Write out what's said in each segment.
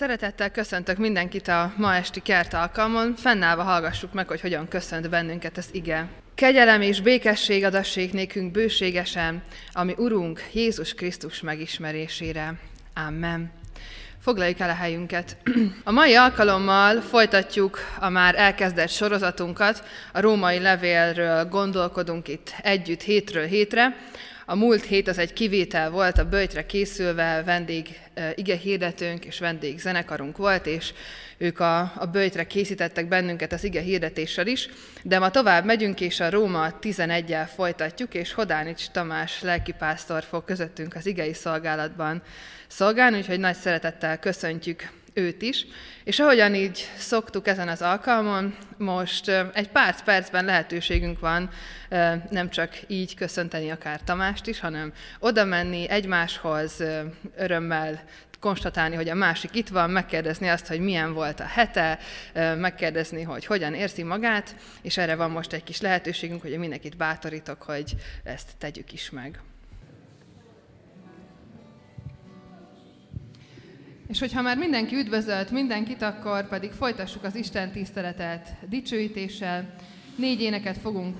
Szeretettel köszöntök mindenkit a ma esti kert alkalmon, fennállva hallgassuk meg, hogy hogyan köszönt bennünket az ige. Kegyelem és békesség adassék nékünk bőségesen, ami Urunk Jézus Krisztus megismerésére. Amen. Foglaljuk el a helyünket. A mai alkalommal folytatjuk a már elkezdett sorozatunkat. A római levélről gondolkodunk itt együtt hétről hétre. A múlt hét az egy kivétel volt, a bőjtre készülve vendég ige hirdetőnk és vendég zenekarunk volt, és ők a, a bőjtre készítettek bennünket az ige hirdetéssel is, de ma tovább megyünk, és a Róma 11-el folytatjuk, és Hodánics Tamás lelkipásztor fog közöttünk az igei szolgálatban szolgálni, úgyhogy nagy szeretettel köszöntjük őt is. És ahogyan így szoktuk ezen az alkalmon, most egy pár percben lehetőségünk van nem csak így köszönteni akár Tamást is, hanem oda menni egymáshoz örömmel konstatálni, hogy a másik itt van, megkérdezni azt, hogy milyen volt a hete, megkérdezni, hogy hogyan érzi magát, és erre van most egy kis lehetőségünk, hogy mindenkit bátorítok, hogy ezt tegyük is meg. És hogyha már mindenki üdvözölt mindenkit, akkor pedig folytassuk az Isten tiszteletet dicsőítéssel. Négy éneket fogunk,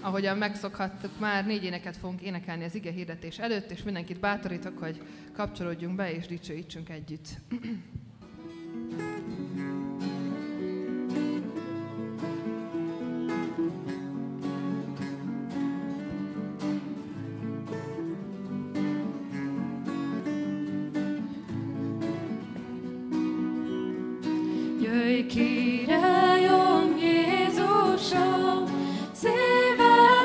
ahogyan megszokhattuk már, négy éneket fogunk énekelni az ige hirdetés előtt, és mindenkit bátorítok, hogy kapcsolódjunk be és dicsőítsünk együtt. Jöjj, királyom, Jézusom, szívem,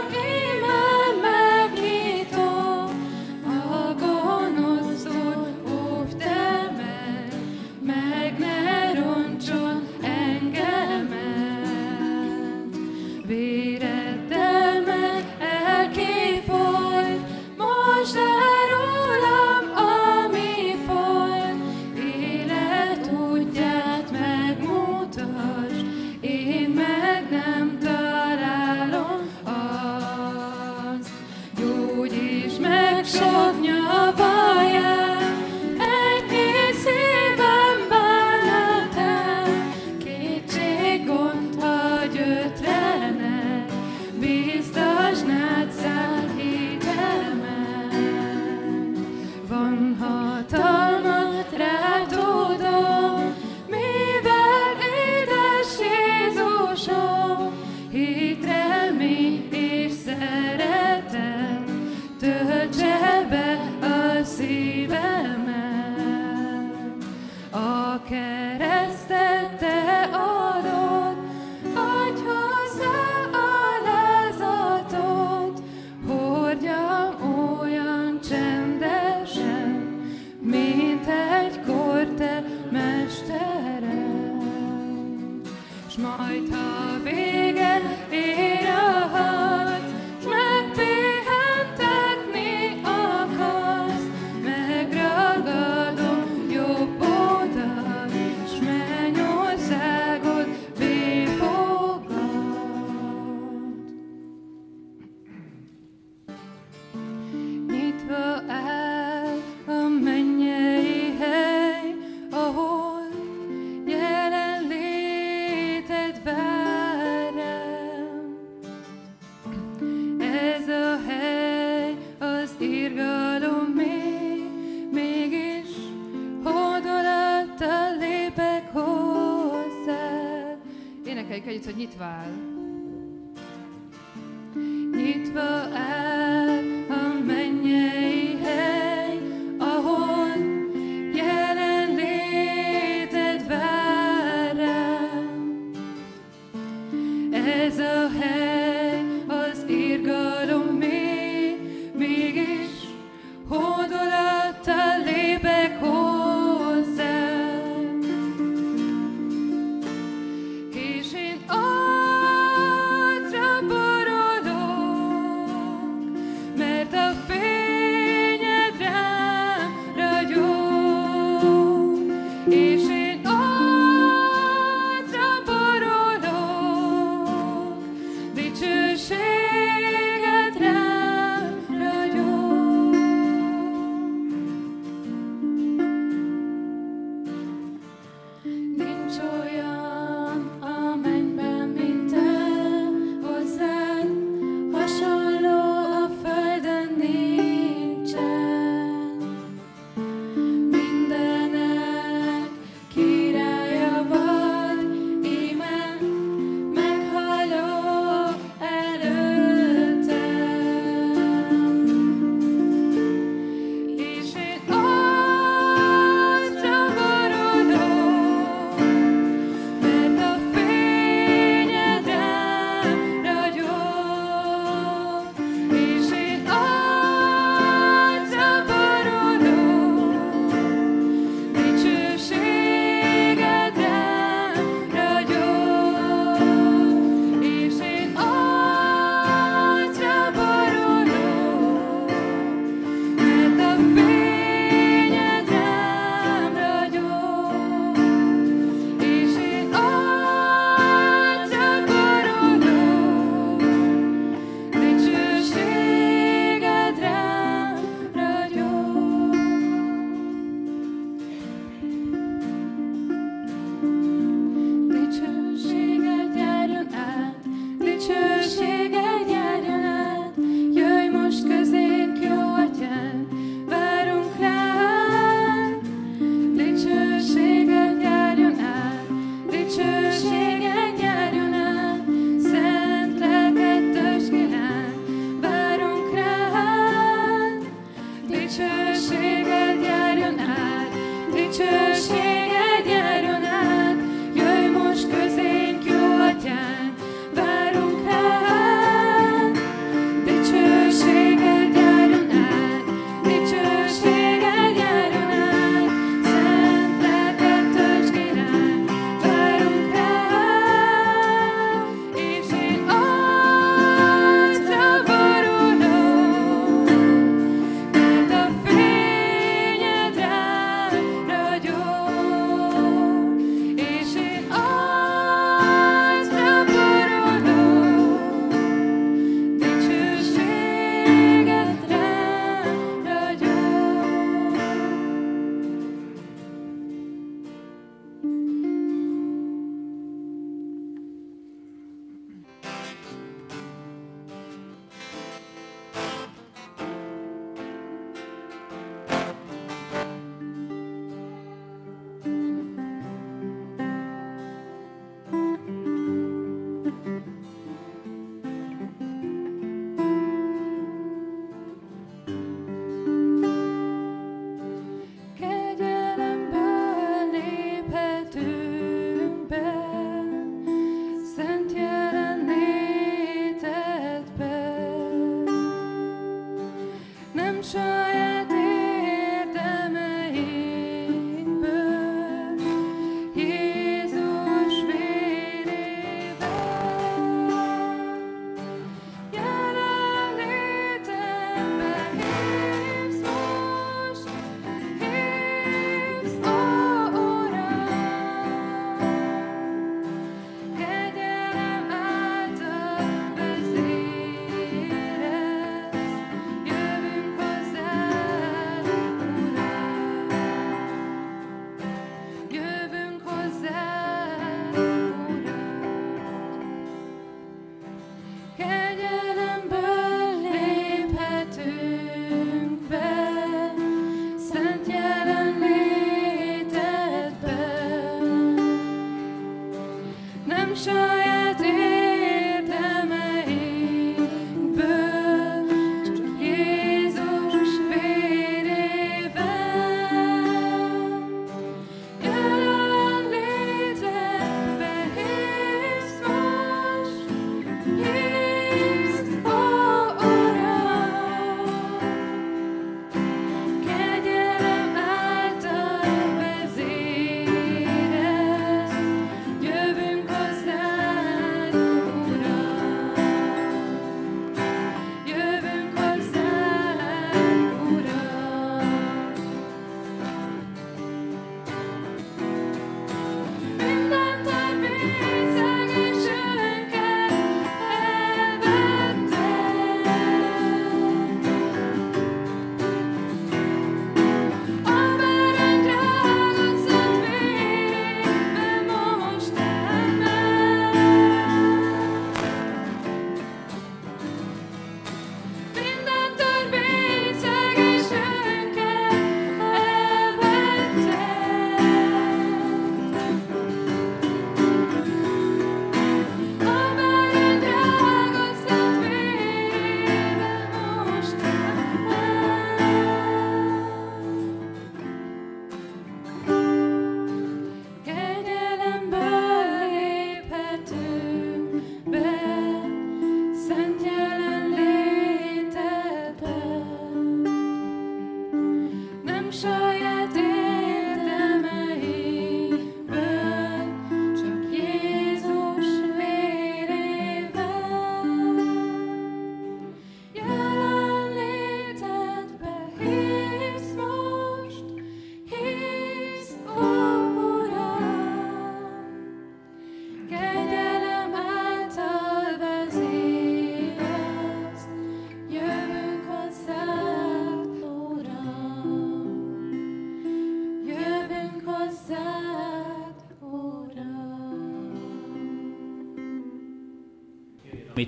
barátaik együtt, hogy nyitva áll.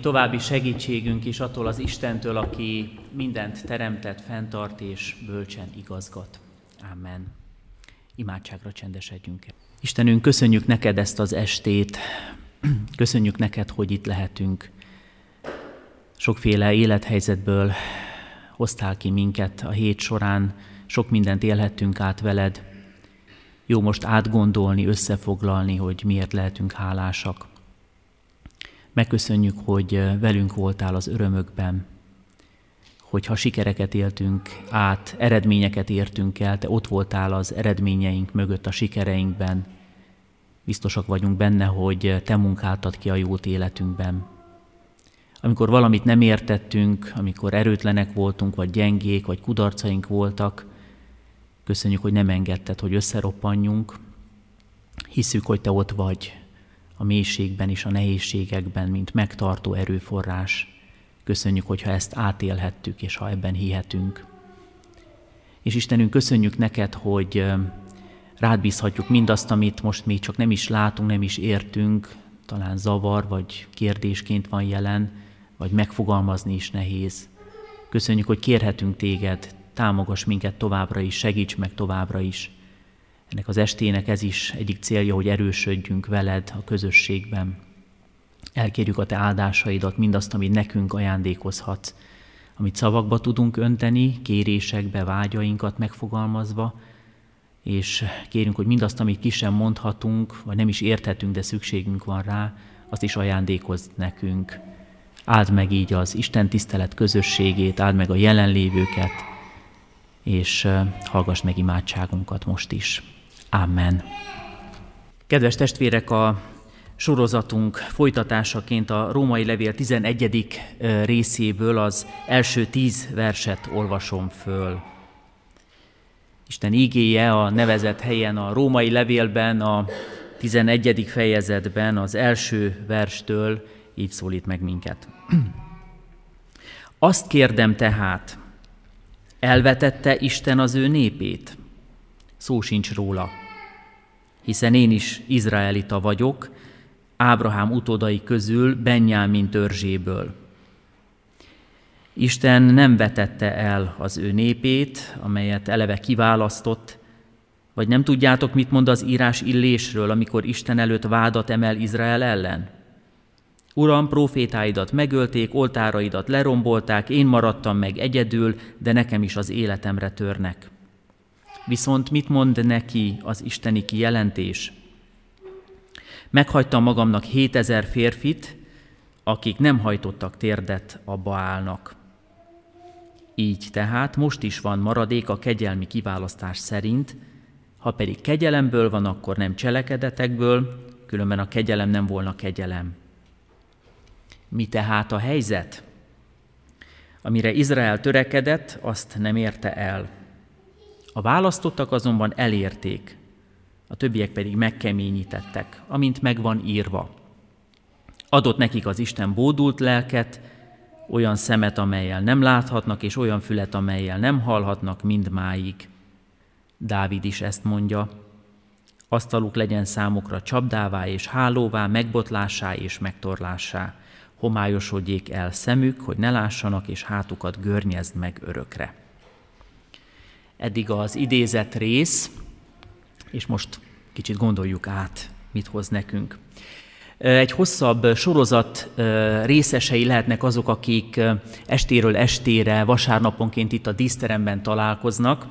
További segítségünk is attól az Istentől, aki mindent teremtett, fenntart és bölcsen igazgat. Amen. Imádságra csendesedjünk. Istenünk, köszönjük neked ezt az estét, köszönjük neked, hogy itt lehetünk. Sokféle élethelyzetből hoztál ki minket a hét során, sok mindent élhettünk át veled. Jó most átgondolni, összefoglalni, hogy miért lehetünk hálásak. Megköszönjük, hogy velünk voltál az örömökben, hogyha sikereket éltünk át, eredményeket értünk el, te ott voltál az eredményeink mögött, a sikereinkben. Biztosak vagyunk benne, hogy te munkáltad ki a jót életünkben. Amikor valamit nem értettünk, amikor erőtlenek voltunk, vagy gyengék, vagy kudarcaink voltak, köszönjük, hogy nem engedted, hogy összeroppanjunk. Hiszük, hogy te ott vagy, a mélységben és a nehézségekben, mint megtartó erőforrás. Köszönjük, hogyha ezt átélhettük, és ha ebben hihetünk. És Istenünk, köszönjük neked, hogy rád bízhatjuk mindazt, amit most még csak nem is látunk, nem is értünk, talán zavar vagy kérdésként van jelen, vagy megfogalmazni is nehéz. Köszönjük, hogy kérhetünk téged, támogass minket továbbra is, segíts meg továbbra is. Ennek az estének ez is egyik célja, hogy erősödjünk veled a közösségben. Elkérjük a te áldásaidat, mindazt, amit nekünk ajándékozhatsz, amit szavakba tudunk önteni, kérésekbe, vágyainkat megfogalmazva, és kérünk, hogy mindazt, amit ki sem mondhatunk, vagy nem is érthetünk, de szükségünk van rá, azt is ajándékoz nekünk. Áld meg így az Isten tisztelet közösségét, áld meg a jelenlévőket, és hallgass meg imádságunkat most is. Amen. Kedves testvérek, a sorozatunk folytatásaként a Római Levél 11. részéből az első tíz verset olvasom föl. Isten ígéje a nevezett helyen a Római Levélben, a 11. fejezetben, az első verstől így szólít meg minket. Azt kérdem tehát, elvetette Isten az ő népét? Szó sincs róla hiszen én is izraelita vagyok, Ábrahám utódai közül, Benjámin törzséből. Isten nem vetette el az ő népét, amelyet eleve kiválasztott, vagy nem tudjátok, mit mond az írás illésről, amikor Isten előtt vádat emel Izrael ellen? Uram, profétáidat megölték, oltáraidat lerombolták, én maradtam meg egyedül, de nekem is az életemre törnek. Viszont mit mond neki az isteni kijelentés? Meghagytam magamnak 7000 férfit, akik nem hajtottak térdet a Baálnak. Így tehát most is van maradék a kegyelmi kiválasztás szerint, ha pedig kegyelemből van, akkor nem cselekedetekből, különben a kegyelem nem volna kegyelem. Mi tehát a helyzet? Amire Izrael törekedett, azt nem érte el. A választottak azonban elérték, a többiek pedig megkeményítettek, amint megvan írva. Adott nekik az Isten bódult lelket, olyan szemet, amelyel nem láthatnak, és olyan fület, amelyel nem hallhatnak mindmáig. Dávid is ezt mondja, asztaluk legyen számukra csapdává és hálóvá, megbotlásá és megtorlásá. Homályosodjék el szemük, hogy ne lássanak, és hátukat görnyezd meg örökre eddig az idézett rész, és most kicsit gondoljuk át, mit hoz nekünk. Egy hosszabb sorozat részesei lehetnek azok, akik estéről estére, vasárnaponként itt a díszteremben találkoznak,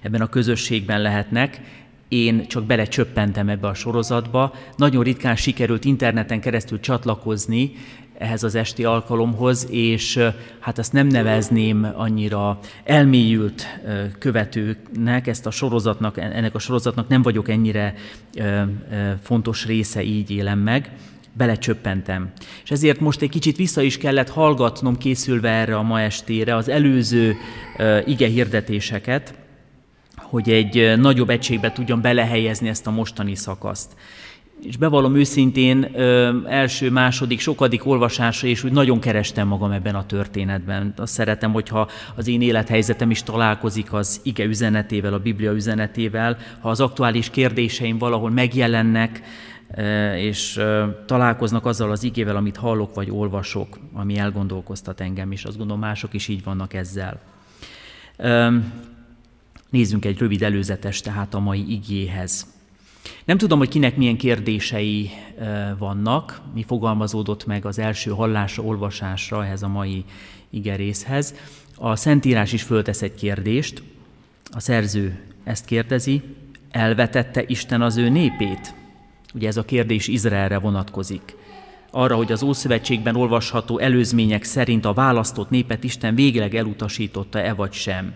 ebben a közösségben lehetnek. Én csak belecsöppentem ebbe a sorozatba. Nagyon ritkán sikerült interneten keresztül csatlakozni ehhez az esti alkalomhoz, és hát ezt nem nevezném annyira elmélyült követőnek, ezt a sorozatnak, ennek a sorozatnak nem vagyok ennyire fontos része, így élem meg, belecsöppentem. És ezért most egy kicsit vissza is kellett hallgatnom készülve erre a ma estére az előző ige hirdetéseket, hogy egy nagyobb egységbe tudjam belehelyezni ezt a mostani szakaszt és bevallom őszintén, első, második, sokadik olvasásra és úgy nagyon kerestem magam ebben a történetben. Azt szeretem, hogyha az én élethelyzetem is találkozik az ige üzenetével, a Biblia üzenetével, ha az aktuális kérdéseim valahol megjelennek, és találkoznak azzal az igével, amit hallok vagy olvasok, ami elgondolkoztat engem, és azt gondolom mások is így vannak ezzel. Nézzünk egy rövid előzetes tehát a mai igéhez. Nem tudom, hogy kinek milyen kérdései vannak, mi fogalmazódott meg az első hallásra, olvasásra ehhez a mai igerészhez. A Szentírás is föltesz egy kérdést. A szerző ezt kérdezi, elvetette Isten az ő népét? Ugye ez a kérdés Izraelre vonatkozik. Arra, hogy az Ószövetségben olvasható előzmények szerint a választott népet Isten végleg elutasította-e vagy sem.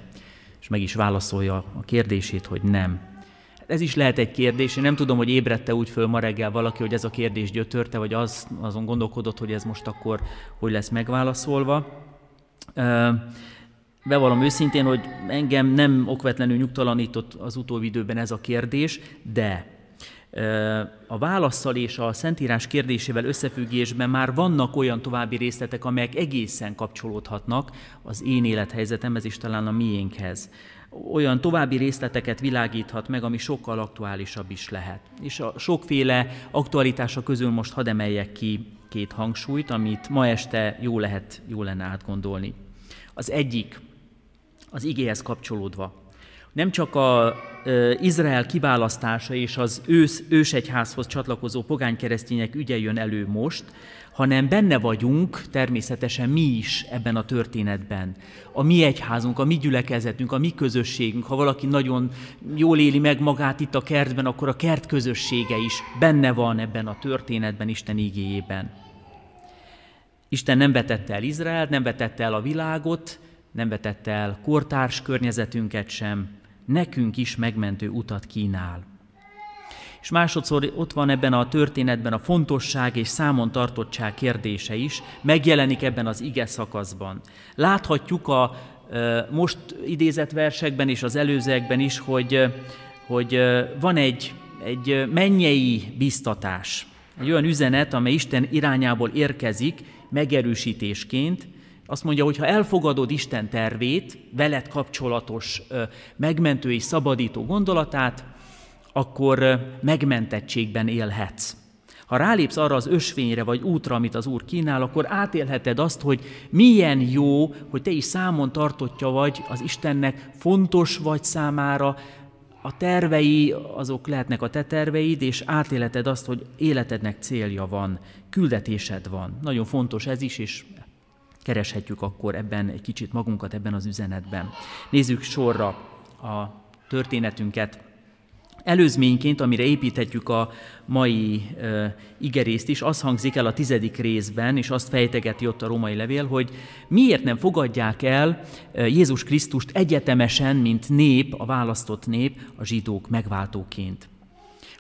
És meg is válaszolja a kérdését, hogy nem. Ez is lehet egy kérdés. Én nem tudom, hogy ébredte úgy föl ma reggel valaki, hogy ez a kérdés gyötörte, vagy az, azon gondolkodott, hogy ez most akkor hogy lesz megválaszolva. Bevallom őszintén, hogy engem nem okvetlenül nyugtalanított az utóbbi időben ez a kérdés, de a válaszsal és a Szentírás kérdésével összefüggésben már vannak olyan további részletek, amelyek egészen kapcsolódhatnak az én élethelyzetemhez és talán a miénkhez. Olyan további részleteket világíthat meg, ami sokkal aktuálisabb is lehet. És a sokféle aktualitása közül most hadd emeljek ki két hangsúlyt, amit ma este jó lehet, jó lenne átgondolni. Az egyik, az igéhez kapcsolódva, nem csak a Izrael kiválasztása és az ős, ősegyházhoz csatlakozó pogány keresztények ügye jön elő most, hanem benne vagyunk természetesen mi is ebben a történetben. A mi egyházunk, a mi gyülekezetünk, a mi közösségünk. Ha valaki nagyon jól éli meg magát itt a kertben, akkor a kert közössége is benne van ebben a történetben, Isten igéjében. Isten nem vetette el Izraelt, nem vetette el a világot, nem vetette el kortárs környezetünket sem, nekünk is megmentő utat kínál. És másodszor ott van ebben a történetben a fontosság és számon tartottság kérdése is, megjelenik ebben az ige szakaszban. Láthatjuk a most idézett versekben és az előzőekben is, hogy, hogy van egy, egy mennyei biztatás, egy olyan üzenet, amely Isten irányából érkezik megerősítésként, azt mondja, hogy ha elfogadod Isten tervét, veled kapcsolatos megmentő és szabadító gondolatát, akkor megmentettségben élhetsz. Ha rálépsz arra az ösvényre vagy útra, amit az Úr kínál, akkor átélheted azt, hogy milyen jó, hogy te is számon tartottja vagy az Istennek, fontos vagy számára, a tervei, azok lehetnek a te terveid, és átélheted azt, hogy életednek célja van, küldetésed van. Nagyon fontos ez is, és kereshetjük akkor ebben egy kicsit magunkat ebben az üzenetben. Nézzük sorra a történetünket. Előzményként, amire építhetjük a mai uh, igerészt is, az hangzik el a tizedik részben, és azt fejtegeti ott a római levél, hogy miért nem fogadják el Jézus Krisztust egyetemesen, mint nép, a választott nép, a zsidók megváltóként.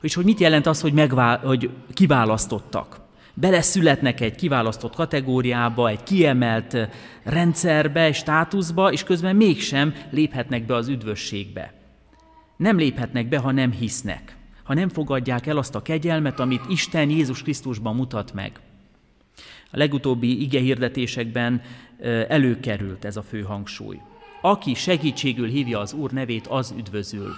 És hogy mit jelent az, hogy, megvál, hogy kiválasztottak? beleszületnek egy kiválasztott kategóriába, egy kiemelt rendszerbe, státuszba, és közben mégsem léphetnek be az üdvösségbe. Nem léphetnek be, ha nem hisznek, ha nem fogadják el azt a kegyelmet, amit Isten Jézus Krisztusban mutat meg. A legutóbbi ige hirdetésekben előkerült ez a fő hangsúly. Aki segítségül hívja az Úr nevét, az üdvözül.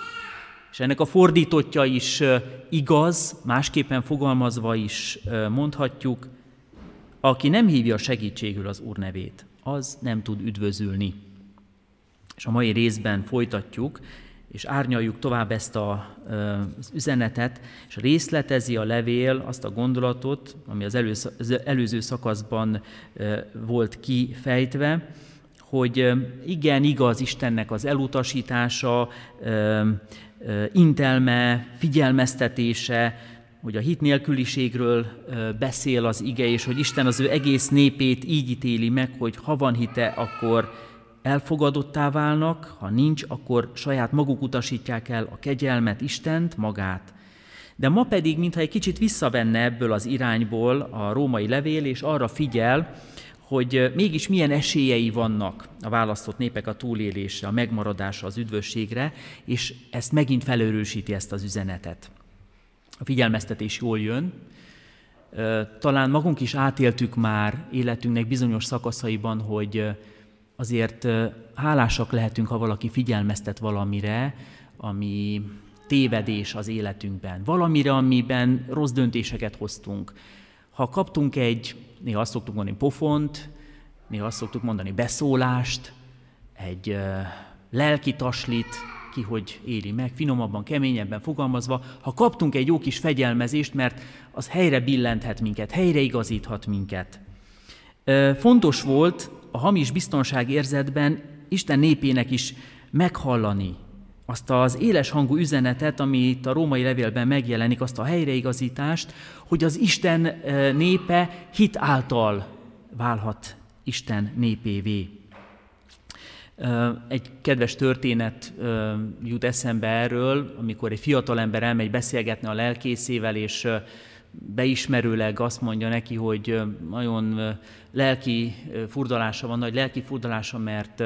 És ennek a fordítotja is igaz, másképpen fogalmazva is mondhatjuk, aki nem hívja segítségül az Úr nevét, az nem tud üdvözülni. És a mai részben folytatjuk, és árnyaljuk tovább ezt a, az üzenetet, és részletezi a levél azt a gondolatot, ami az, előző szakaszban volt kifejtve, hogy igen, igaz Istennek az elutasítása, intelme, figyelmeztetése, hogy a hit nélküliségről beszél az ige, és hogy Isten az ő egész népét így ítéli meg, hogy ha van hite, akkor elfogadottá válnak, ha nincs, akkor saját maguk utasítják el a kegyelmet, Istent, magát. De ma pedig, mintha egy kicsit visszavenne ebből az irányból a római levél, és arra figyel, hogy mégis milyen esélyei vannak a választott népek a túlélésre, a megmaradásra, az üdvösségre, és ezt megint felőrősíti ezt az üzenetet. A figyelmeztetés jól jön, talán magunk is átéltük már életünknek bizonyos szakaszaiban, hogy azért hálásak lehetünk, ha valaki figyelmeztet valamire, ami tévedés az életünkben, valamire, amiben rossz döntéseket hoztunk. Ha kaptunk egy, néha azt szoktuk mondani pofont, néha azt szoktuk mondani beszólást, egy uh, lelki taslit, ki hogy éli meg, finomabban, keményebben fogalmazva, ha kaptunk egy jó kis fegyelmezést, mert az helyre billenthet minket, helyre igazíthat minket. Fontos volt a hamis biztonságérzetben Isten népének is meghallani azt az éles hangú üzenetet, ami itt a római levélben megjelenik, azt a helyreigazítást, hogy az Isten népe hit által válhat Isten népévé. Egy kedves történet jut eszembe erről, amikor egy fiatalember elmegy beszélgetni a lelkészével, és beismerőleg azt mondja neki, hogy nagyon lelki furdalása van, nagy lelki furdalása, mert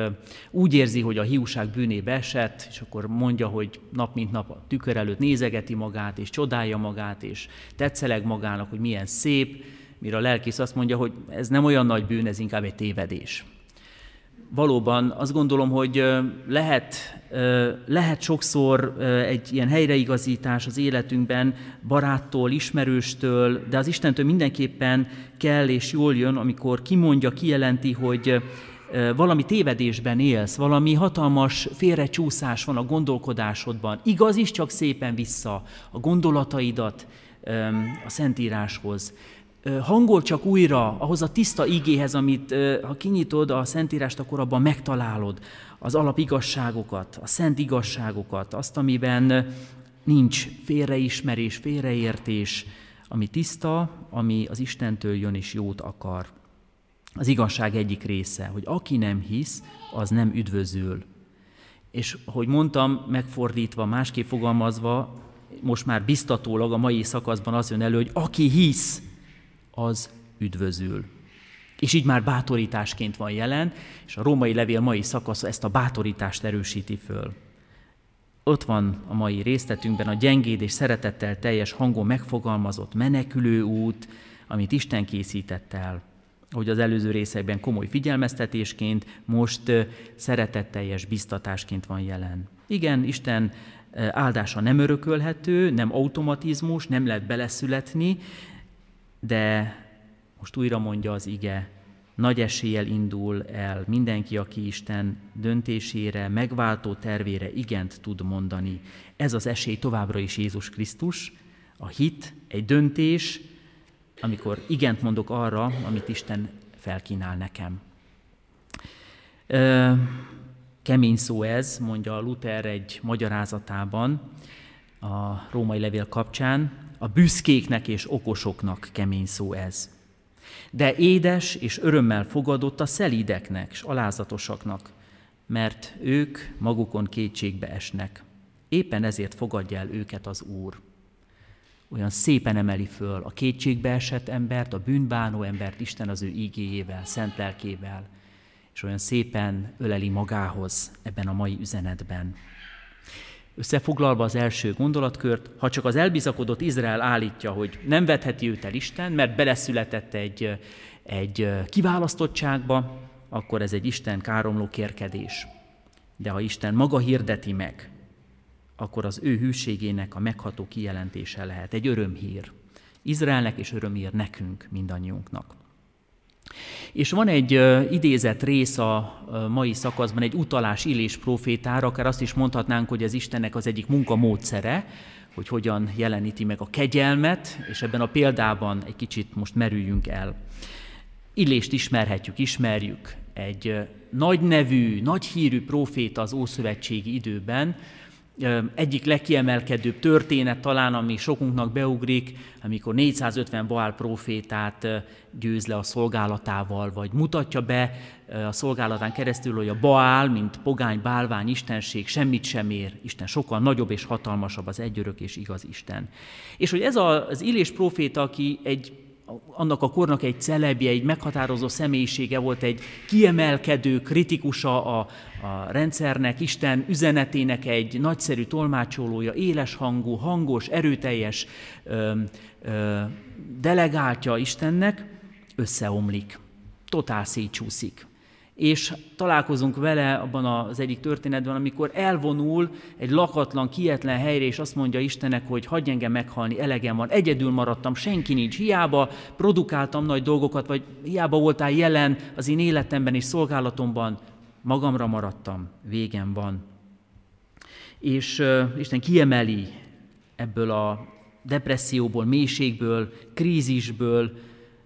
úgy érzi, hogy a hiúság bűnébe esett, és akkor mondja, hogy nap mint nap a tükör előtt nézegeti magát, és csodálja magát, és tetszeleg magának, hogy milyen szép, mire a lelkész azt mondja, hogy ez nem olyan nagy bűn, ez inkább egy tévedés valóban azt gondolom, hogy lehet, lehet sokszor egy ilyen helyreigazítás az életünkben baráttól, ismerőstől, de az Istentől mindenképpen kell és jól jön, amikor kimondja, kijelenti, hogy valami tévedésben élsz, valami hatalmas félrecsúszás van a gondolkodásodban. Igaz is, csak szépen vissza a gondolataidat a Szentíráshoz hangol csak újra ahhoz a tiszta igéhez, amit ha kinyitod a Szentírást, akkor abban megtalálod az alapigazságokat, a szent igazságokat, azt, amiben nincs félreismerés, félreértés, ami tiszta, ami az Istentől jön és jót akar. Az igazság egyik része, hogy aki nem hisz, az nem üdvözül. És ahogy mondtam, megfordítva, másképp fogalmazva, most már biztatólag a mai szakaszban az jön elő, hogy aki hisz, az üdvözül. És így már bátorításként van jelen, és a római levél mai szakasza ezt a bátorítást erősíti föl. Ott van a mai részletünkben a gyengéd és szeretettel teljes hangon megfogalmazott menekülő út, amit Isten készített el. Ahogy az előző részekben komoly figyelmeztetésként, most szeretetteljes biztatásként van jelen. Igen, Isten áldása nem örökölhető, nem automatizmus, nem lehet beleszületni, de most újra mondja az ige, nagy eséllyel indul el mindenki, aki Isten döntésére, megváltó tervére igent tud mondani. Ez az esély továbbra is Jézus Krisztus, a hit, egy döntés, amikor igent mondok arra, amit Isten felkínál nekem. Ö, kemény szó ez, mondja Luther egy magyarázatában a római levél kapcsán, a büszkéknek és okosoknak kemény szó ez. De édes és örömmel fogadott a szelídeknek és alázatosaknak, mert ők magukon kétségbe esnek. Éppen ezért fogadja el őket az Úr. Olyan szépen emeli föl a kétségbe esett embert, a bűnbánó embert Isten az ő ígéjével, szent lelkével, és olyan szépen öleli magához ebben a mai üzenetben. Összefoglalva az első gondolatkört, ha csak az elbizakodott Izrael állítja, hogy nem vetheti őt el Isten, mert beleszületett egy, egy kiválasztottságba, akkor ez egy Isten káromló kérkedés. De ha Isten maga hirdeti meg, akkor az ő hűségének a megható kijelentése lehet. Egy örömhír. Izraelnek és örömhír nekünk, mindannyiunknak. És van egy idézett rész a mai szakaszban, egy utalás Illés profétára, akár azt is mondhatnánk, hogy ez Istennek az egyik munkamódszere, hogy hogyan jeleníti meg a kegyelmet, és ebben a példában egy kicsit most merüljünk el. Illést ismerhetjük, ismerjük, egy nagy nevű, nagy hírű proféta az Ószövetségi időben, egyik legkiemelkedőbb történet talán, ami sokunknak beugrik, amikor 450 Baál profétát győz le a szolgálatával, vagy mutatja be a szolgálatán keresztül, hogy a Baál, mint pogány, bálvány, istenség semmit sem ér, Isten sokkal nagyobb és hatalmasabb az egyörök és igaz Isten. És hogy ez az Illés proféta, aki egy annak a kornak egy celebje, egy meghatározó személyisége volt, egy kiemelkedő kritikusa a, a rendszernek, Isten üzenetének egy nagyszerű tolmácsolója, éles hangú, hangos, erőteljes ö, ö, delegáltja Istennek, összeomlik, totál szétcsúszik. És találkozunk vele abban az egyik történetben, amikor elvonul egy lakatlan, kietlen helyre, és azt mondja Istenek, hogy hagyj engem meghalni, elegem van, egyedül maradtam, senki nincs, hiába produkáltam nagy dolgokat, vagy hiába voltál jelen az én életemben és szolgálatomban, magamra maradtam, végem van. És uh, Isten kiemeli ebből a depresszióból, mélységből, krízisből,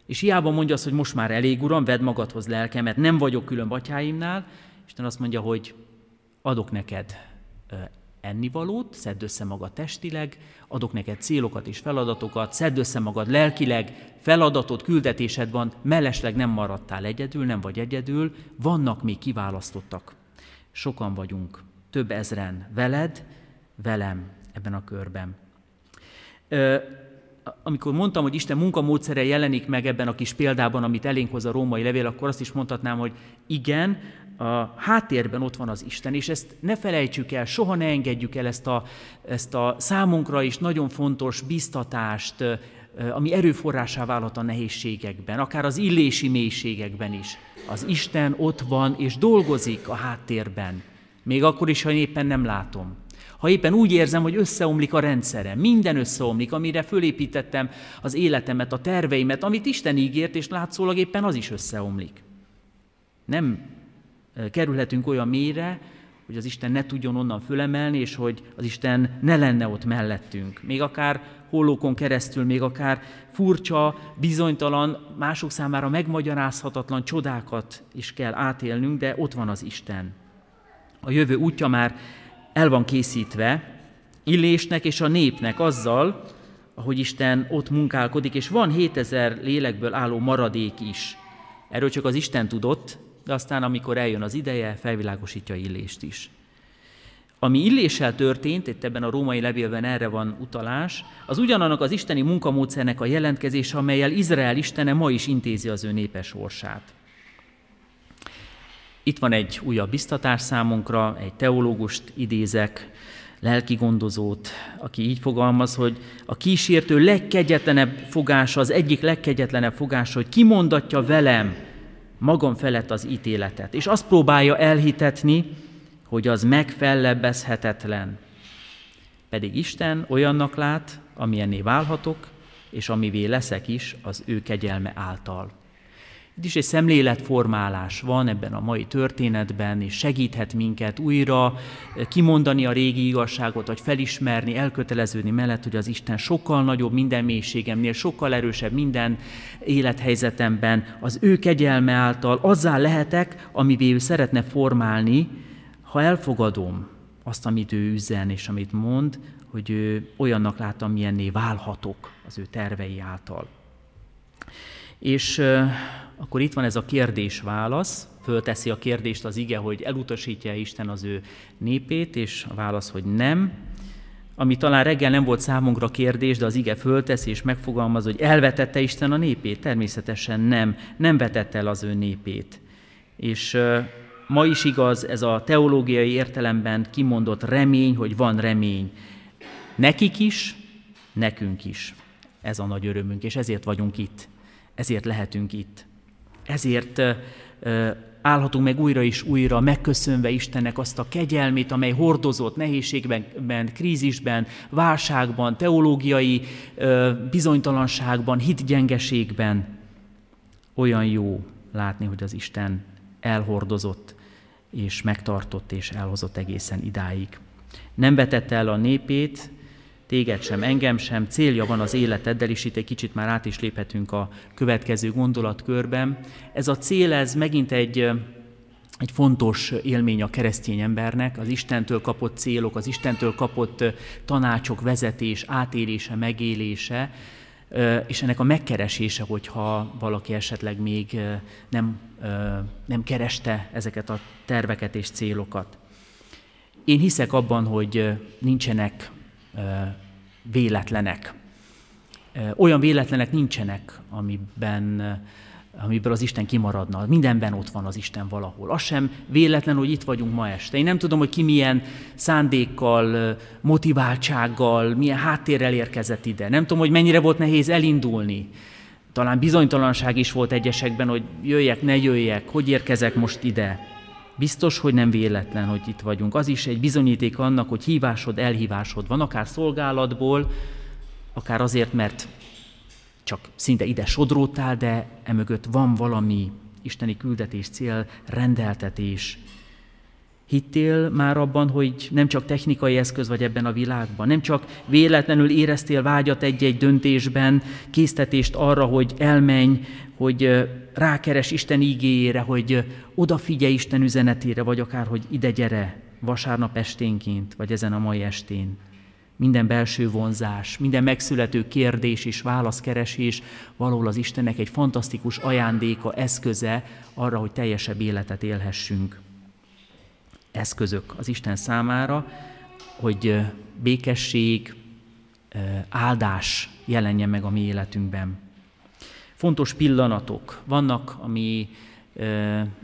és hiába mondja azt, hogy most már elég, Uram, vedd magadhoz lelkemet, nem vagyok külön batyáimnál, Isten azt mondja, hogy adok neked ennivalót, szedd össze magad testileg, adok neked célokat és feladatokat, szedd össze magad lelkileg, feladatot, küldetésed van, mellesleg nem maradtál egyedül, nem vagy egyedül, vannak még kiválasztottak. Sokan vagyunk, több ezren veled, velem ebben a körben amikor mondtam, hogy Isten munkamódszere jelenik meg ebben a kis példában, amit elénk hoz a római levél, akkor azt is mondhatnám, hogy igen, a háttérben ott van az Isten, és ezt ne felejtsük el, soha ne engedjük el ezt a, ezt a számunkra is nagyon fontos biztatást, ami erőforrásá válhat a nehézségekben, akár az illési mélységekben is. Az Isten ott van és dolgozik a háttérben, még akkor is, ha éppen nem látom ha éppen úgy érzem, hogy összeomlik a rendszerem, minden összeomlik, amire fölépítettem az életemet, a terveimet, amit Isten ígért, és látszólag éppen az is összeomlik. Nem kerülhetünk olyan mélyre, hogy az Isten ne tudjon onnan fölemelni, és hogy az Isten ne lenne ott mellettünk. Még akár hollókon keresztül, még akár furcsa, bizonytalan, mások számára megmagyarázhatatlan csodákat is kell átélnünk, de ott van az Isten. A jövő útja már el van készítve Illésnek és a népnek azzal, ahogy Isten ott munkálkodik, és van 7000 lélekből álló maradék is. Erről csak az Isten tudott, de aztán, amikor eljön az ideje, felvilágosítja Illést is. Ami Illéssel történt, itt ebben a római levélben erre van utalás, az ugyanannak az isteni munkamódszernek a jelentkezése, amelyel Izrael istene ma is intézi az ő népes sorsát. Itt van egy újabb biztatás számunkra, egy teológust idézek, lelki gondozót, aki így fogalmaz, hogy a kísértő legkegyetlenebb fogása, az egyik legkegyetlenebb fogása, hogy kimondatja velem magam felett az ítéletet, és azt próbálja elhitetni, hogy az megfellebbezhetetlen. Pedig Isten olyannak lát, amilyenné válhatok, és amivé leszek is az ő kegyelme által. Itt is egy szemléletformálás van ebben a mai történetben, és segíthet minket újra kimondani a régi igazságot, vagy felismerni, elköteleződni mellett, hogy az Isten sokkal nagyobb minden mélységemnél, sokkal erősebb minden élethelyzetemben, az ő kegyelme által azzá lehetek, amivé ő szeretne formálni, ha elfogadom azt, amit ő üzen és amit mond, hogy ő olyannak látom, milyenné válhatok az ő tervei által. És akkor itt van ez a kérdés-válasz, fölteszi a kérdést az ige, hogy elutasítja Isten az ő népét, és a válasz, hogy nem. Ami talán reggel nem volt számunkra kérdés, de az ige fölteszi és megfogalmaz, hogy elvetette Isten a népét? Természetesen nem, nem vetette el az ő népét. És ma is igaz ez a teológiai értelemben kimondott remény, hogy van remény. Nekik is, nekünk is. Ez a nagy örömünk, és ezért vagyunk itt. Ezért lehetünk itt. Ezért állhatunk meg újra és újra, megköszönve Istennek azt a kegyelmét, amely hordozott nehézségben, krízisben, válságban, teológiai bizonytalanságban, hitgyengeségben. Olyan jó látni, hogy az Isten elhordozott, és megtartott, és elhozott egészen idáig. Nem vetette el a népét, téged sem, engem sem, célja van az életeddel, és itt egy kicsit már át is léphetünk a következő gondolatkörben. Ez a cél, ez megint egy, egy fontos élmény a keresztény embernek, az Istentől kapott célok, az Istentől kapott tanácsok, vezetés, átélése, megélése, és ennek a megkeresése, hogyha valaki esetleg még nem, nem kereste ezeket a terveket és célokat. Én hiszek abban, hogy nincsenek véletlenek. Olyan véletlenek nincsenek, amiben, amiből az Isten kimaradna. Mindenben ott van az Isten valahol. Az sem véletlen, hogy itt vagyunk ma este. Én nem tudom, hogy ki milyen szándékkal, motiváltsággal, milyen háttérrel érkezett ide. Nem tudom, hogy mennyire volt nehéz elindulni. talán bizonytalanság is volt egyesekben, hogy jöjjek, ne jöjjek, hogy érkezek most ide. Biztos, hogy nem véletlen, hogy itt vagyunk. Az is egy bizonyíték annak, hogy hívásod, elhívásod van, akár szolgálatból, akár azért, mert csak szinte ide sodródtál, de emögött van valami isteni küldetés, cél, rendeltetés. Hittél már abban, hogy nem csak technikai eszköz vagy ebben a világban, nem csak véletlenül éreztél vágyat egy-egy döntésben, késztetést arra, hogy elmenj, hogy rákeres Isten ígéjére, hogy odafigyelj Isten üzenetére, vagy akár, hogy ide gyere vasárnap esténként, vagy ezen a mai estén. Minden belső vonzás, minden megszülető kérdés és válaszkeresés valahol az Istennek egy fantasztikus ajándéka, eszköze arra, hogy teljesebb életet élhessünk. Eszközök az Isten számára, hogy békesség, áldás jelenjen meg a mi életünkben. Fontos pillanatok vannak, ami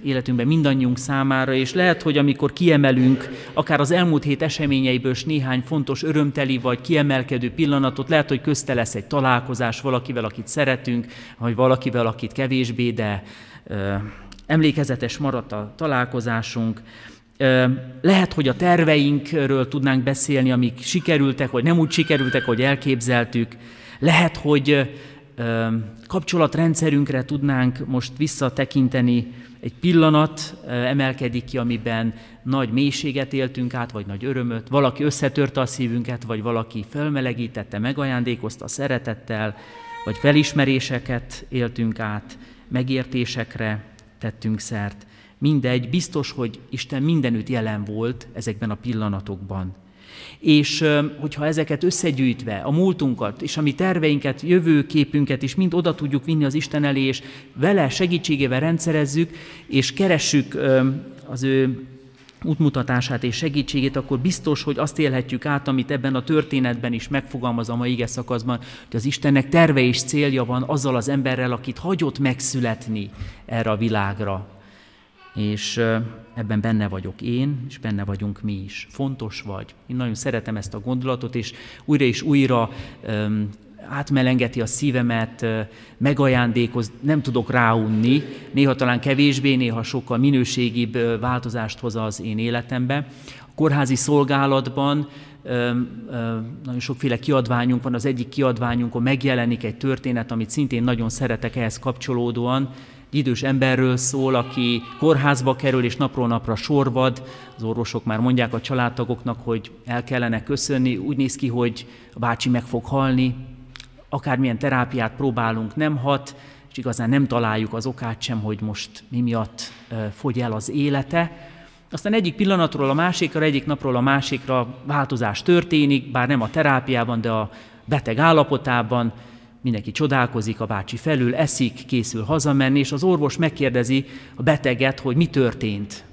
életünkben mindannyiunk számára, és lehet, hogy amikor kiemelünk akár az elmúlt hét eseményeiből is néhány fontos örömteli vagy kiemelkedő pillanatot, lehet, hogy közte lesz egy találkozás valakivel, akit szeretünk, vagy valakivel, akit kevésbé, de emlékezetes maradt a találkozásunk. Lehet, hogy a terveinkről tudnánk beszélni, amik sikerültek, vagy nem úgy sikerültek, hogy elképzeltük. Lehet, hogy kapcsolatrendszerünkre tudnánk most visszatekinteni, egy pillanat emelkedik ki, amiben nagy mélységet éltünk át, vagy nagy örömöt, valaki összetörte a szívünket, vagy valaki felmelegítette, megajándékozta szeretettel, vagy felismeréseket éltünk át, megértésekre tettünk szert. Mindegy, biztos, hogy Isten mindenütt jelen volt ezekben a pillanatokban. És hogyha ezeket összegyűjtve, a múltunkat és a mi terveinket, jövőképünket is mind oda tudjuk vinni az Isten elé, és vele segítségével rendszerezzük, és keressük az ő útmutatását és segítségét, akkor biztos, hogy azt élhetjük át, amit ebben a történetben is megfogalmaz a mai ige szakaszban, hogy az Istennek terve és célja van azzal az emberrel, akit hagyott megszületni erre a világra. És ebben benne vagyok én, és benne vagyunk mi is. Fontos vagy. Én nagyon szeretem ezt a gondolatot, és újra és újra um, átmelengeti a szívemet, megajándékoz, nem tudok ráunni, néha talán kevésbé, néha sokkal minőségibb változást hoz az én életembe. A kórházi szolgálatban nagyon sokféle kiadványunk van, az egyik kiadványunkon megjelenik egy történet, amit szintén nagyon szeretek ehhez kapcsolódóan, idős emberről szól, aki kórházba kerül és napról napra sorvad. Az orvosok már mondják a családtagoknak, hogy el kellene köszönni. Úgy néz ki, hogy a bácsi meg fog halni. Akármilyen terápiát próbálunk, nem hat, és igazán nem találjuk az okát sem, hogy most mi miatt fogy el az élete. Aztán egyik pillanatról a másikra, egyik napról a másikra változás történik, bár nem a terápiában, de a beteg állapotában, Mindenki csodálkozik a bácsi felül, eszik, készül hazamenni, és az orvos megkérdezi a beteget, hogy mi történt.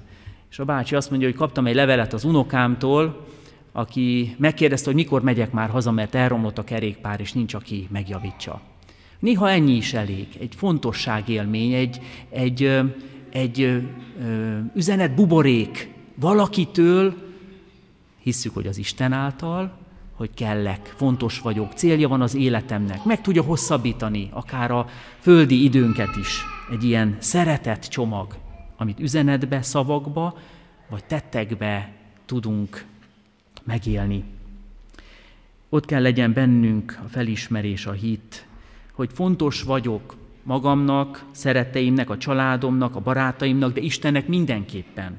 És a bácsi azt mondja, hogy kaptam egy levelet az unokámtól, aki megkérdezte, hogy mikor megyek már haza, mert elromlott a kerékpár, és nincs, aki megjavítsa. Néha ennyi is elég, egy fontosságélmény, egy, egy, egy üzenet buborék valakitől, hisszük, hogy az Isten által, hogy kellek, fontos vagyok, célja van az életemnek, meg tudja hosszabbítani akár a földi időnket is. Egy ilyen szeretett csomag, amit üzenetbe, szavakba, vagy tettekbe tudunk megélni. Ott kell legyen bennünk a felismerés, a hit, hogy fontos vagyok magamnak, szeretteimnek, a családomnak, a barátaimnak, de Istennek mindenképpen.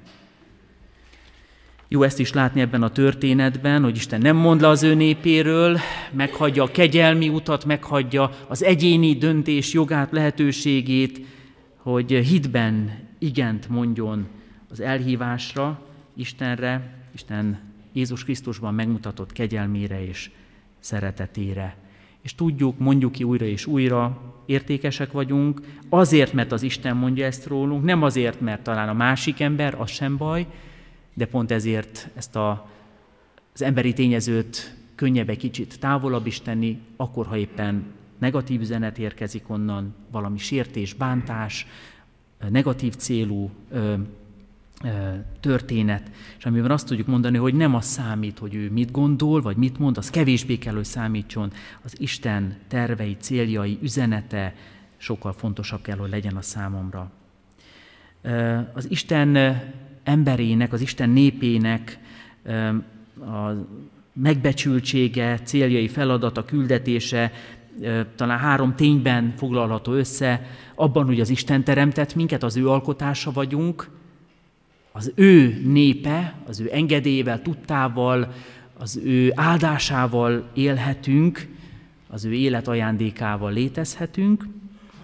Jó ezt is látni ebben a történetben, hogy Isten nem mond le az ő népéről, meghagyja a kegyelmi utat, meghagyja az egyéni döntés jogát, lehetőségét, hogy hitben igent mondjon az elhívásra, Istenre, Isten Jézus Krisztusban megmutatott kegyelmére és szeretetére. És tudjuk, mondjuk ki újra és újra, értékesek vagyunk, azért, mert az Isten mondja ezt rólunk, nem azért, mert talán a másik ember, az sem baj, de pont ezért ezt a, az emberi tényezőt könnyebb egy kicsit távolabb is tenni, akkor, ha éppen negatív üzenet érkezik onnan, valami sértés, bántás, negatív célú ö, ö, történet, és amiben azt tudjuk mondani, hogy nem az számít, hogy ő mit gondol, vagy mit mond, az kevésbé kell, hogy számítson az Isten tervei, céljai, üzenete, sokkal fontosabb kell, hogy legyen a számomra. Az Isten emberének, az Isten népének a megbecsültsége, céljai, feladata, küldetése talán három tényben foglalható össze, abban, hogy az Isten teremtett minket, az ő alkotása vagyunk, az ő népe, az ő engedélyével, tudtával, az ő áldásával élhetünk, az ő élet ajándékával létezhetünk.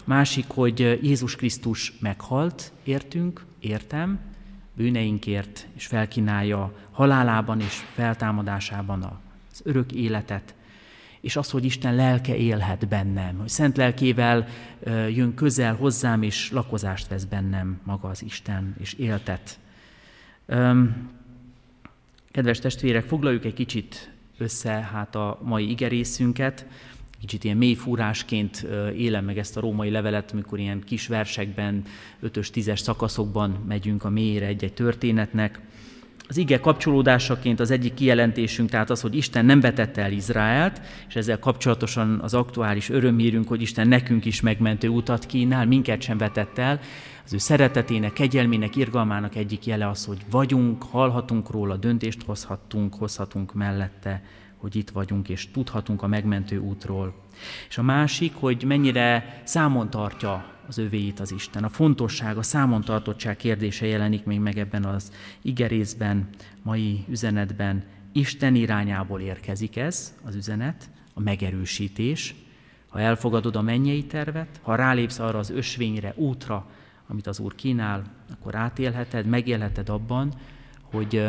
Másik, hogy Jézus Krisztus meghalt, értünk, értem, bűneinkért, és felkínálja halálában és feltámadásában az örök életet, és az, hogy Isten lelke élhet bennem, hogy szent lelkével jön közel hozzám, és lakozást vesz bennem maga az Isten, és éltet. Kedves testvérek, foglaljuk egy kicsit össze hát a mai igerészünket. Kicsit ilyen mély fúrásként élem meg ezt a római levelet, amikor ilyen kis versekben, ötös, tízes szakaszokban megyünk a mélyre egy-egy történetnek. Az ige kapcsolódásaként az egyik kijelentésünk, tehát az, hogy Isten nem vetette el Izraelt, és ezzel kapcsolatosan az aktuális örömhírünk, hogy Isten nekünk is megmentő utat kínál, minket sem vetett el. Az ő szeretetének, kegyelmének, irgalmának egyik jele az, hogy vagyunk, hallhatunk róla, döntést hozhatunk, hozhatunk mellette, hogy itt vagyunk, és tudhatunk a megmentő útról. És a másik, hogy mennyire számon tartja az övéit az Isten. A fontosság, a számontartottság kérdése jelenik még meg ebben az igerészben, mai üzenetben. Isten irányából érkezik ez az üzenet, a megerősítés. Ha elfogadod a mennyei tervet, ha rálépsz arra az ösvényre, útra, amit az Úr kínál, akkor átélheted, megélheted abban, hogy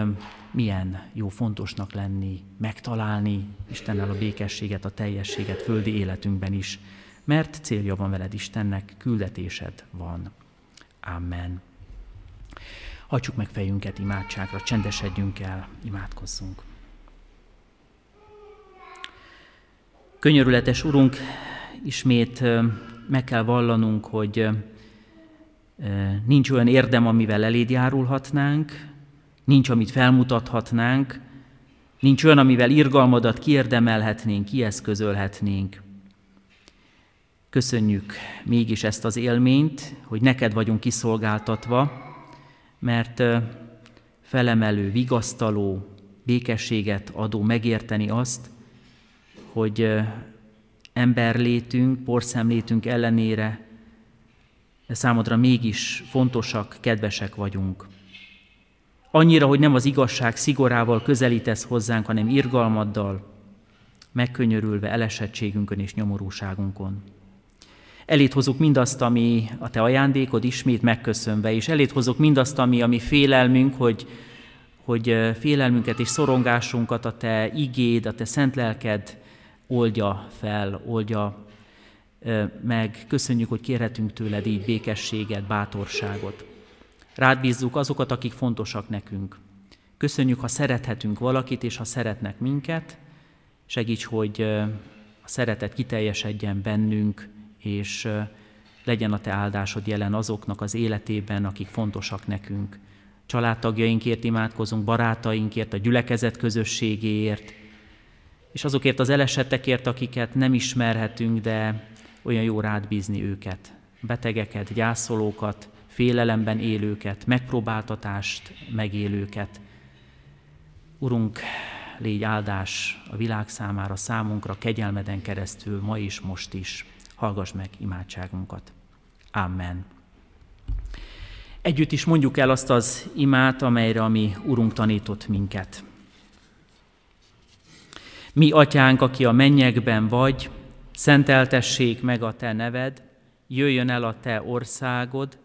milyen jó fontosnak lenni, megtalálni Istennel a békességet, a teljességet földi életünkben is mert célja van veled Istennek, küldetésed van. Amen. Hagyjuk meg fejünket imádságra, csendesedjünk el, imádkozzunk. Könyörületes Urunk, ismét meg kell vallanunk, hogy nincs olyan érdem, amivel eléd járulhatnánk, nincs, amit felmutathatnánk, nincs olyan, amivel irgalmadat kiérdemelhetnénk, kieszközölhetnénk. Köszönjük mégis ezt az élményt, hogy neked vagyunk kiszolgáltatva, mert felemelő, vigasztaló, békességet adó megérteni azt, hogy emberlétünk, porszemlétünk ellenére de számodra mégis fontosak, kedvesek vagyunk. Annyira, hogy nem az igazság szigorával közelítesz hozzánk, hanem irgalmaddal, megkönyörülve elesettségünkön és nyomorúságunkon. Elét hozok mindazt, ami a te ajándékod ismét megköszönve, és elét hozok mindazt, ami a mi félelmünk, hogy, hogy félelmünket és szorongásunkat a te igéd, a te szent lelked oldja fel, oldja meg. Köszönjük, hogy kérhetünk tőled így békességet, bátorságot. Rád bízzuk azokat, akik fontosak nekünk. Köszönjük, ha szerethetünk valakit, és ha szeretnek minket. Segíts, hogy a szeretet kiteljesedjen bennünk, és legyen a Te áldásod jelen azoknak az életében, akik fontosak nekünk. Családtagjainkért imádkozunk, barátainkért, a gyülekezet közösségéért, és azokért az elesettekért, akiket nem ismerhetünk, de olyan jó rád bízni őket, betegeket, gyászolókat, félelemben élőket, megpróbáltatást megélőket. Urunk, légy áldás a világ számára, számunkra, kegyelmeden keresztül, ma is, most is hallgass meg imádságunkat. Amen. Együtt is mondjuk el azt az imát, amelyre a mi Urunk tanított minket. Mi, atyánk, aki a mennyekben vagy, szenteltessék meg a te neved, jöjjön el a te országod,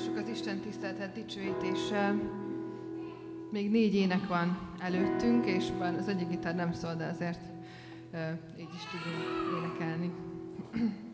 Folytassuk az Isten tiszteletet dicsőítéssel. Még négy ének van előttünk, és van az egyik gitár nem szól, de azért így is tudunk énekelni.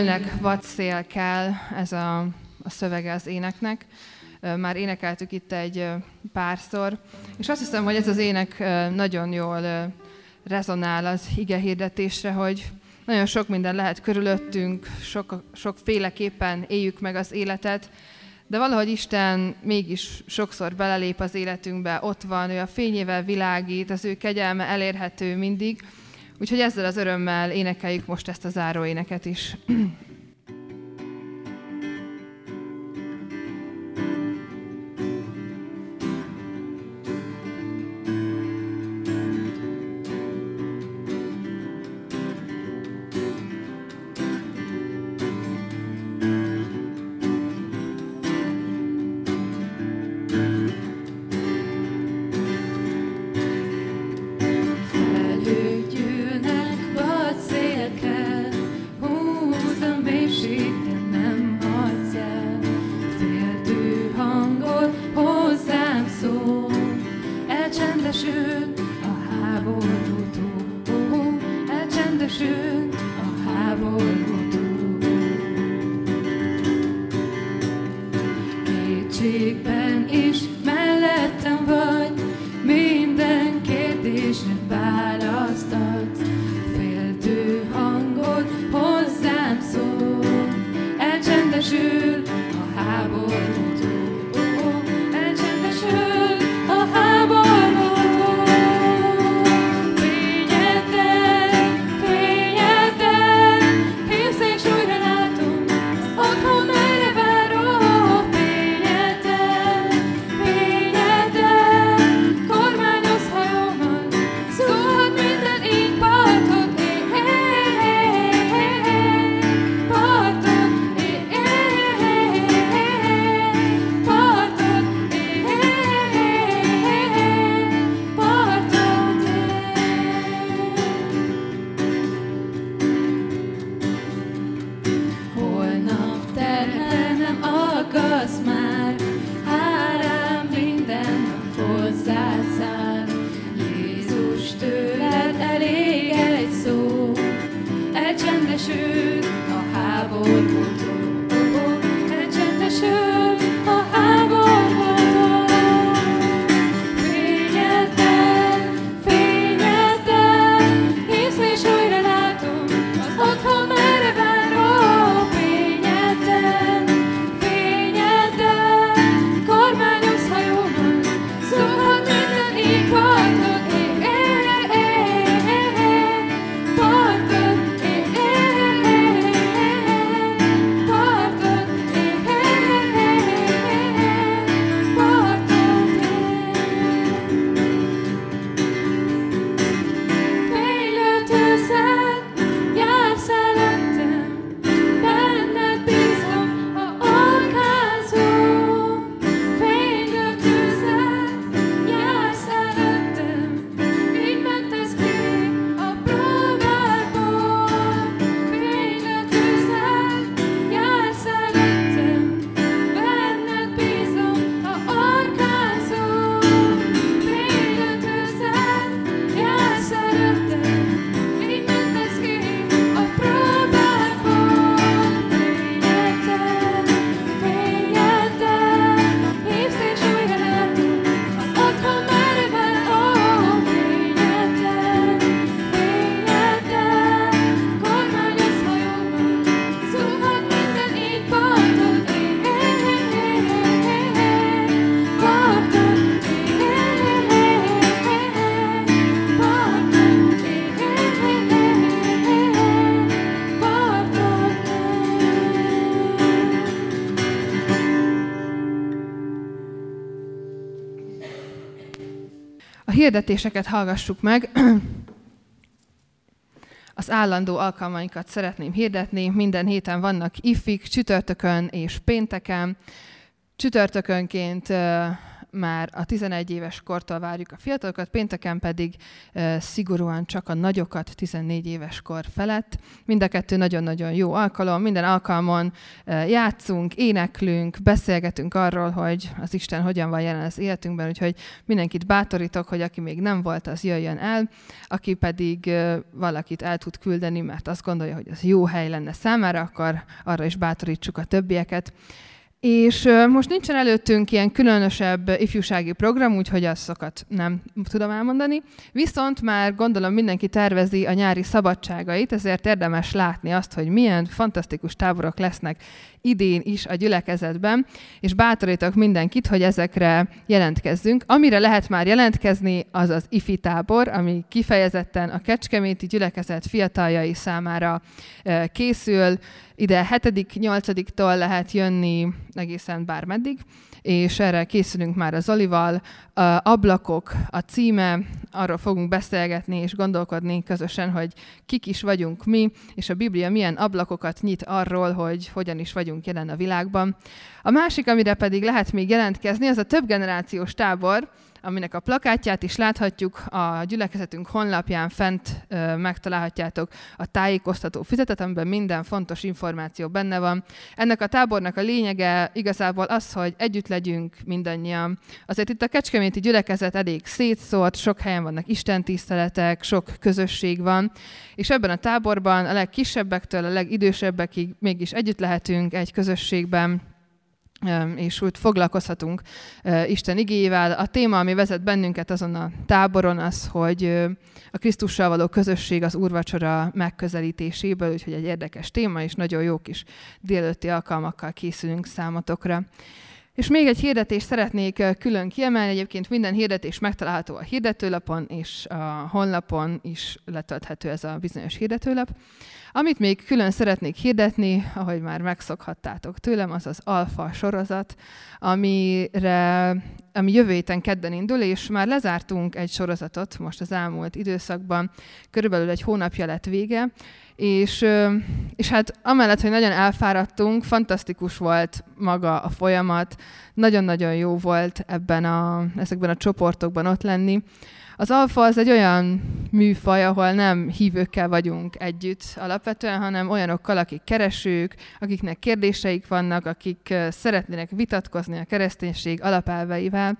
Gyűlnek, vadszél kell, ez a, a szövege az éneknek. Már énekeltük itt egy párszor, és azt hiszem, hogy ez az ének nagyon jól rezonál az ige hirdetésre, hogy nagyon sok minden lehet körülöttünk, sok, sokféleképpen éljük meg az életet, de valahogy Isten mégis sokszor belelép az életünkbe, ott van, ő a fényével világít, az ő kegyelme elérhető mindig, úgyhogy ezzel az örömmel énekeljük most ezt a záró éneket is. hirdetéseket hallgassuk meg. Az állandó alkalmainkat szeretném hirdetni. Minden héten vannak ifik, csütörtökön és pénteken. Csütörtökönként már a 11 éves kortól várjuk a fiatalokat, pénteken pedig szigorúan csak a nagyokat 14 éves kor felett. Mind a kettő nagyon-nagyon jó alkalom, minden alkalmon játszunk, éneklünk, beszélgetünk arról, hogy az Isten hogyan van jelen az életünkben, úgyhogy mindenkit bátorítok, hogy aki még nem volt, az jöjjön el, aki pedig valakit el tud küldeni, mert azt gondolja, hogy az jó hely lenne számára, akkor arra is bátorítsuk a többieket. És most nincsen előttünk ilyen különösebb ifjúsági program, úgyhogy azokat nem tudom elmondani. Viszont már gondolom mindenki tervezi a nyári szabadságait, ezért érdemes látni azt, hogy milyen fantasztikus táborok lesznek idén is a gyülekezetben, és bátorítok mindenkit, hogy ezekre jelentkezzünk. Amire lehet már jelentkezni, az az IFI tábor, ami kifejezetten a Kecskeméti gyülekezet fiataljai számára készül. Ide 7.-8-tól lehet jönni egészen bármeddig, és erre készülünk már az Zolival. Ablakok a címe, arról fogunk beszélgetni és gondolkodni közösen, hogy kik is vagyunk mi, és a Biblia milyen ablakokat nyit arról, hogy hogyan is vagyunk jelen a világban. A másik, amire pedig lehet még jelentkezni, az a több generációs tábor, aminek a plakátját is láthatjuk a gyülekezetünk honlapján fent ö, megtalálhatjátok a tájékoztató füzetet, amiben minden fontos információ benne van. Ennek a tábornak a lényege igazából az, hogy együtt legyünk mindannyian. Azért itt a Kecskeméti gyülekezet elég szétszólt, sok helyen vannak istentiszteletek, sok közösség van, és ebben a táborban a legkisebbektől a legidősebbekig mégis együtt lehetünk egy közösségben, és úgy foglalkozhatunk Isten igéjével. A téma, ami vezet bennünket azon a táboron, az, hogy a Krisztussal való közösség az úrvacsora megközelítéséből, úgyhogy egy érdekes téma, és nagyon jó kis délőtti alkalmakkal készülünk számotokra. És még egy hirdetést szeretnék külön kiemelni, egyébként minden hirdetés megtalálható a hirdetőlapon, és a honlapon is letölthető ez a bizonyos hirdetőlap. Amit még külön szeretnék hirdetni, ahogy már megszokhattátok tőlem, az az Alfa sorozat, amire, ami jövő héten kedden indul, és már lezártunk egy sorozatot most az elmúlt időszakban, körülbelül egy hónapja lett vége, és, és hát amellett, hogy nagyon elfáradtunk, fantasztikus volt maga a folyamat, nagyon-nagyon jó volt ebben a, ezekben a csoportokban ott lenni. Az alfa az egy olyan műfaj, ahol nem hívőkkel vagyunk együtt alapvetően, hanem olyanokkal, akik keresők, akiknek kérdéseik vannak, akik szeretnének vitatkozni a kereszténység alapelveivel.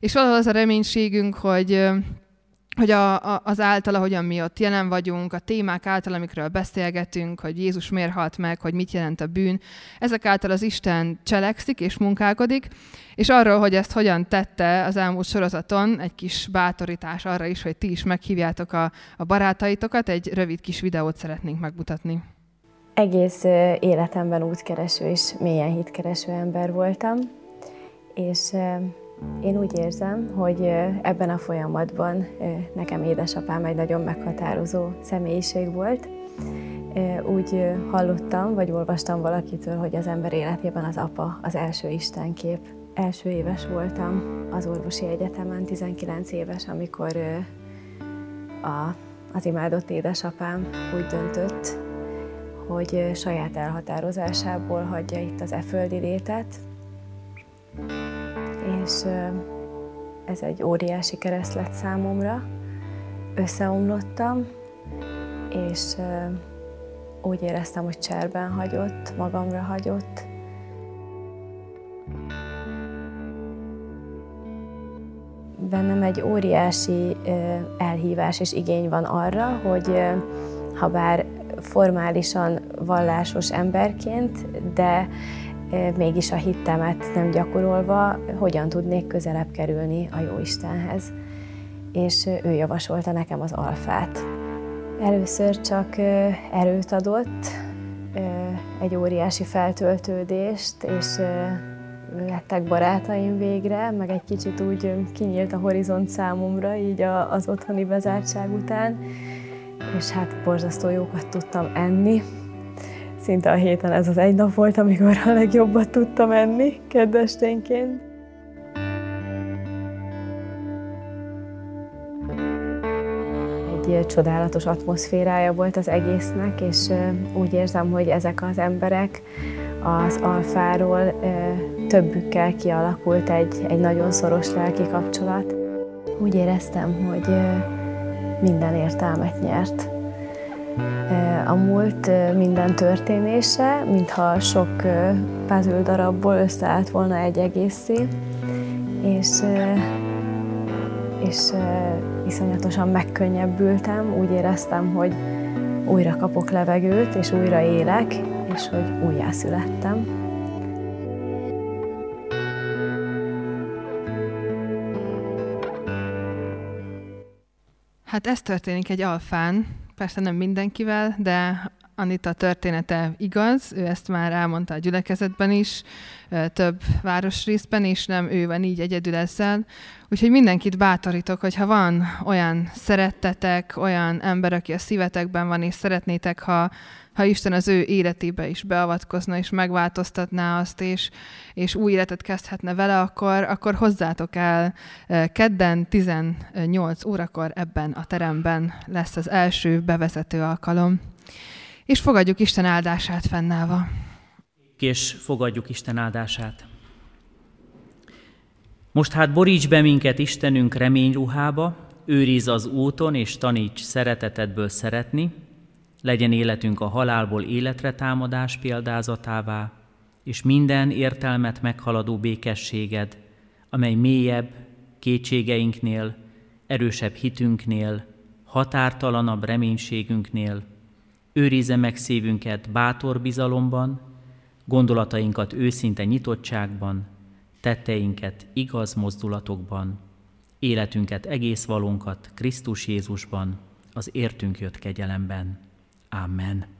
És valahol az a reménységünk, hogy hogy a, a, az általa, hogyan mi ott jelen vagyunk, a témák által, amikről beszélgetünk, hogy Jézus miért halt meg, hogy mit jelent a bűn, ezek által az Isten cselekszik és munkálkodik, és arról, hogy ezt hogyan tette az elmúlt sorozaton, egy kis bátorítás arra is, hogy ti is meghívjátok a, a barátaitokat, egy rövid kis videót szeretnénk megmutatni. Egész életemben útkereső és mélyen hitkereső ember voltam, és én úgy érzem, hogy ebben a folyamatban nekem édesapám egy nagyon meghatározó személyiség volt. Úgy hallottam, vagy olvastam valakitől, hogy az ember életében az apa az első istenkép. Első éves voltam az orvosi egyetemen, 19 éves, amikor a, az imádott édesapám úgy döntött, hogy saját elhatározásából hagyja itt az e földi létet, és ez egy óriási kereszt lett számomra. Összeomlottam, és úgy éreztem, hogy cserben hagyott, magamra hagyott. Bennem egy óriási elhívás és igény van arra, hogy ha bár formálisan vallásos emberként, de mégis a hittemet nem gyakorolva, hogyan tudnék közelebb kerülni a Jóistenhez. És ő javasolta nekem az alfát. Először csak erőt adott, egy óriási feltöltődést, és lettek barátaim végre, meg egy kicsit úgy kinyílt a horizont számomra, így az otthoni bezártság után, és hát borzasztó jókat tudtam enni, Szinte a héten ez az egy nap volt, amikor a legjobbat tudtam enni kedvesténként. Egy csodálatos atmoszférája volt az egésznek, és úgy érzem, hogy ezek az emberek, az alfáról többükkel kialakult egy, egy nagyon szoros lelki kapcsolat. Úgy éreztem, hogy minden értelmet nyert. A múlt minden történése, mintha sok puzzle darabból összeállt volna egy egészé, és, és iszonyatosan megkönnyebbültem, úgy éreztem, hogy újra kapok levegőt, és újra élek, és hogy újjászülettem. Hát ez történik egy alfán, persze nem mindenkivel, de Anita története igaz, ő ezt már elmondta a gyülekezetben is, több városrészben is, nem ő van így egyedül ezzel. Úgyhogy mindenkit bátorítok, hogy ha van olyan szerettetek, olyan ember, aki a szívetekben van, és szeretnétek, ha, ha Isten az ő életébe is beavatkozna, és megváltoztatná azt, és, és új életet kezdhetne vele, akkor, akkor hozzátok el kedden 18 órakor ebben a teremben lesz az első bevezető alkalom. És fogadjuk Isten áldását fennállva. És fogadjuk Isten áldását. Most hát boríts be minket Istenünk reményruhába, őriz az úton és taníts szeretetedből szeretni, legyen életünk a halálból életre támadás példázatává, és minden értelmet meghaladó békességed, amely mélyebb kétségeinknél, erősebb hitünknél, határtalanabb reménységünknél, őrizze meg szívünket bátor bizalomban, gondolatainkat őszinte nyitottságban, tetteinket igaz mozdulatokban, életünket egész valónkat Krisztus Jézusban, az értünk jött kegyelemben. Amen.